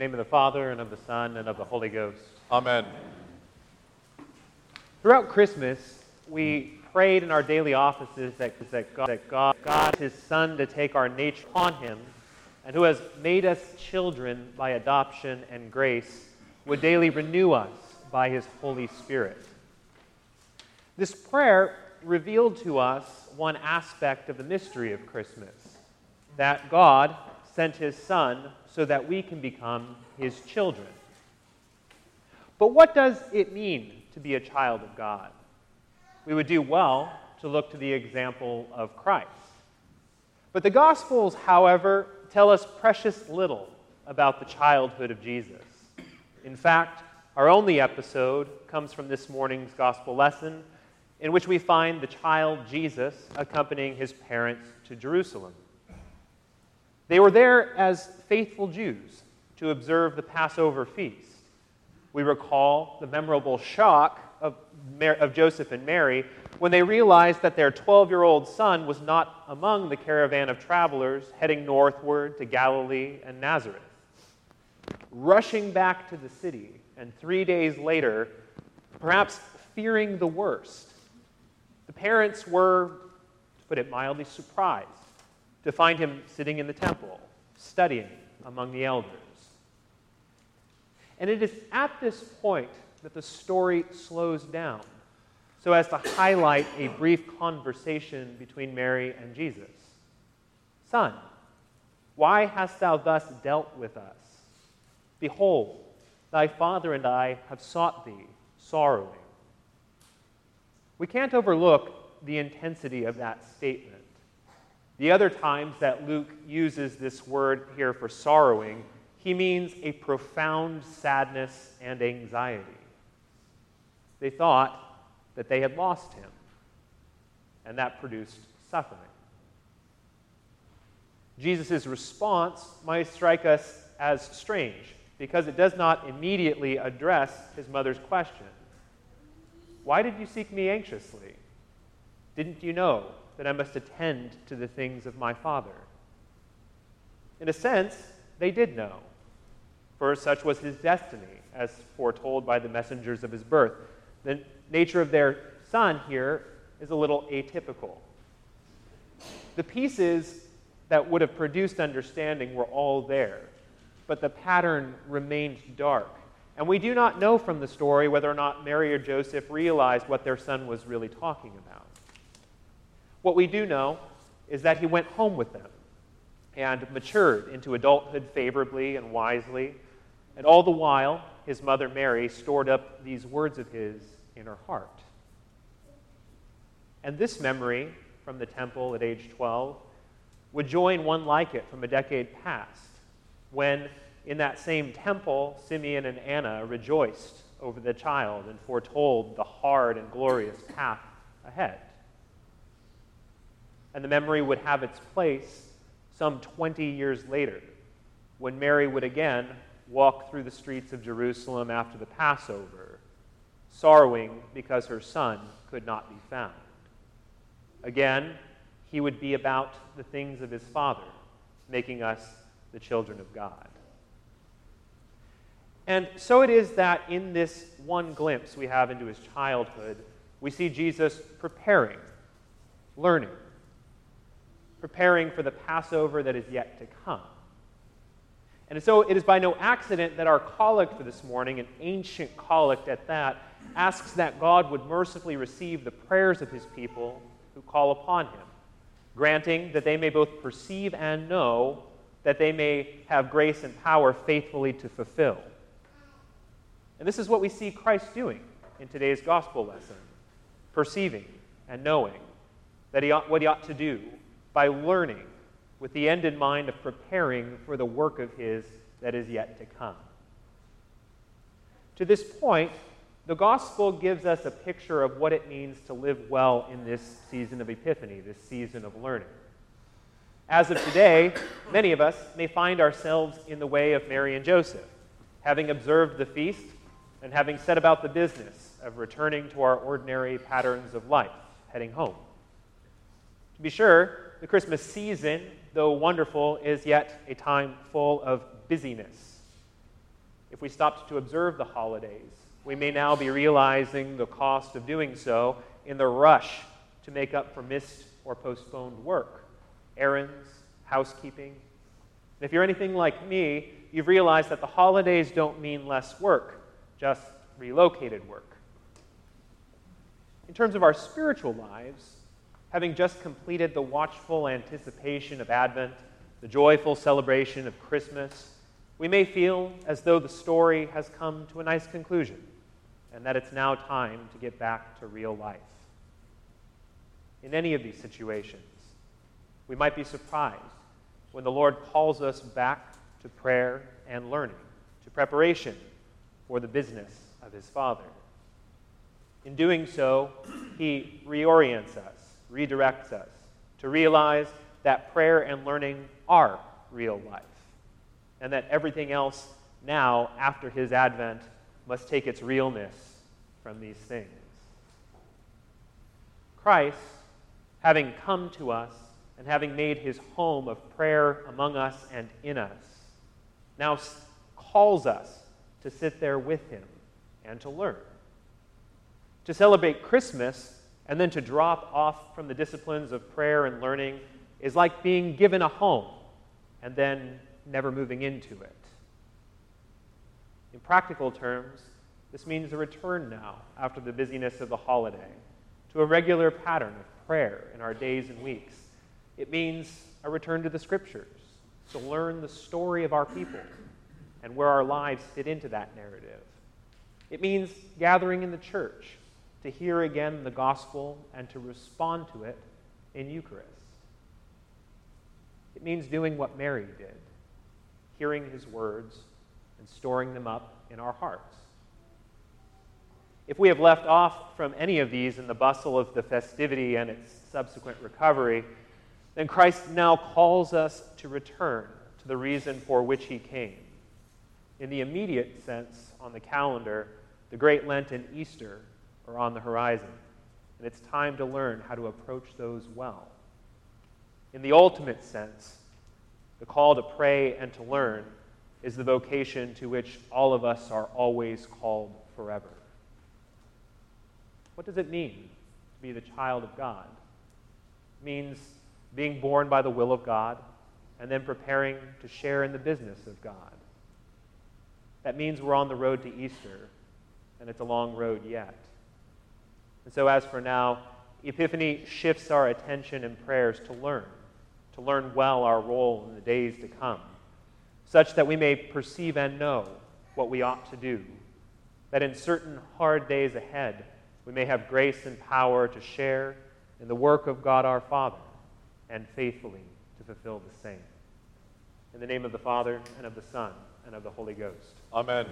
name of the Father, and of the Son, and of the Holy Ghost. Amen. Throughout Christmas, we prayed in our daily offices that, that, God, that God, God, His Son, to take our nature upon Him, and who has made us children by adoption and grace, would daily renew us by His Holy Spirit. This prayer revealed to us one aspect of the mystery of Christmas that God sent His Son so that we can become His children. But what does it mean to be a child of God? We would do well to look to the example of Christ. But the Gospels, however, tell us precious little about the childhood of Jesus. In fact, our only episode comes from this morning's Gospel lesson, in which we find the child Jesus accompanying his parents to Jerusalem. They were there as faithful Jews to observe the Passover feast. We recall the memorable shock of, of Joseph and Mary when they realized that their 12 year old son was not among the caravan of travelers heading northward to Galilee and Nazareth. Rushing back to the city, and three days later, perhaps fearing the worst, the parents were, to put it mildly, surprised to find him sitting in the temple, studying among the elders. And it is at this point that the story slows down so as to highlight a brief conversation between Mary and Jesus. Son, why hast thou thus dealt with us? Behold, thy father and I have sought thee, sorrowing. We can't overlook the intensity of that statement. The other times that Luke uses this word here for sorrowing, he means a profound sadness and anxiety. They thought that they had lost him, and that produced suffering. Jesus' response might strike us as strange because it does not immediately address his mother's question Why did you seek me anxiously? Didn't you know that I must attend to the things of my Father? In a sense, they did know, for such was his destiny, as foretold by the messengers of his birth. The nature of their son here is a little atypical. The pieces that would have produced understanding were all there, but the pattern remained dark. And we do not know from the story whether or not Mary or Joseph realized what their son was really talking about. What we do know is that he went home with them and matured into adulthood favorably and wisely. And all the while, his mother Mary stored up these words of his in her heart. And this memory from the temple at age 12 would join one like it from a decade past, when in that same temple, Simeon and Anna rejoiced over the child and foretold the hard and glorious path ahead. And the memory would have its place some 20 years later, when Mary would again walk through the streets of Jerusalem after the Passover, sorrowing because her son could not be found. Again, he would be about the things of his Father, making us the children of God. And so it is that in this one glimpse we have into his childhood, we see Jesus preparing, learning, preparing for the Passover that is yet to come. And so it is by no accident that our collect for this morning, an ancient collect at that, asks that God would mercifully receive the prayers of his people who call upon him, granting that they may both perceive and know, that they may have grace and power faithfully to fulfill. And this is what we see Christ doing in today's gospel lesson perceiving and knowing that he ought, what he ought to do by learning with the end in mind of preparing for the work of his that is yet to come. To this point, the gospel gives us a picture of what it means to live well in this season of Epiphany, this season of learning. As of today, many of us may find ourselves in the way of Mary and Joseph, having observed the feast and having set about the business of returning to our ordinary patterns of life, heading home. To be sure, the Christmas season, though wonderful, is yet a time full of busyness. If we stopped to observe the holidays, we may now be realizing the cost of doing so in the rush to make up for missed or postponed work, errands, housekeeping. And if you're anything like me, you've realized that the holidays don't mean less work, just relocated work. In terms of our spiritual lives, having just completed the watchful anticipation of Advent, the joyful celebration of Christmas, we may feel as though the story has come to a nice conclusion and that it's now time to get back to real life. In any of these situations, we might be surprised when the Lord calls us back to prayer and learning, to preparation for the business of His Father. In doing so, He reorients us, redirects us to realize that prayer and learning are real life, and that everything else now, after His advent, must take its realness from these things. Christ, having come to us and having made his home of prayer among us and in us, now calls us to sit there with him and to learn. To celebrate Christmas and then to drop off from the disciplines of prayer and learning is like being given a home and then never moving into it. In practical terms, this means a return now, after the busyness of the holiday, to a regular pattern of prayer in our days and weeks it means a return to the scriptures, to learn the story of our people and where our lives fit into that narrative. It means gathering in the church to hear again the gospel and to respond to it in Eucharist. It means doing what Mary did, hearing his words and storing them up in our hearts. If we have left off from any of these in the bustle of the festivity and its subsequent recovery, then Christ now calls us to return to the reason for which he came. In the immediate sense, on the calendar, the Great Lent and Easter are on the horizon, and it's time to learn how to approach those well. In the ultimate sense, the call to pray and to learn is the vocation to which all of us are always called forever. What does it mean to be the child of God? It means being born by the will of God, and then preparing to share in the business of God. That means we're on the road to Easter, and it's a long road yet. And so, as for now, Epiphany shifts our attention and prayers to learn, to learn well our role in the days to come, such that we may perceive and know what we ought to do, that in certain hard days ahead, we may have grace and power to share in the work of God our Father and faithfully to fulfill the same. In the name of the Father, and of the Son, and of the Holy Ghost. Amen.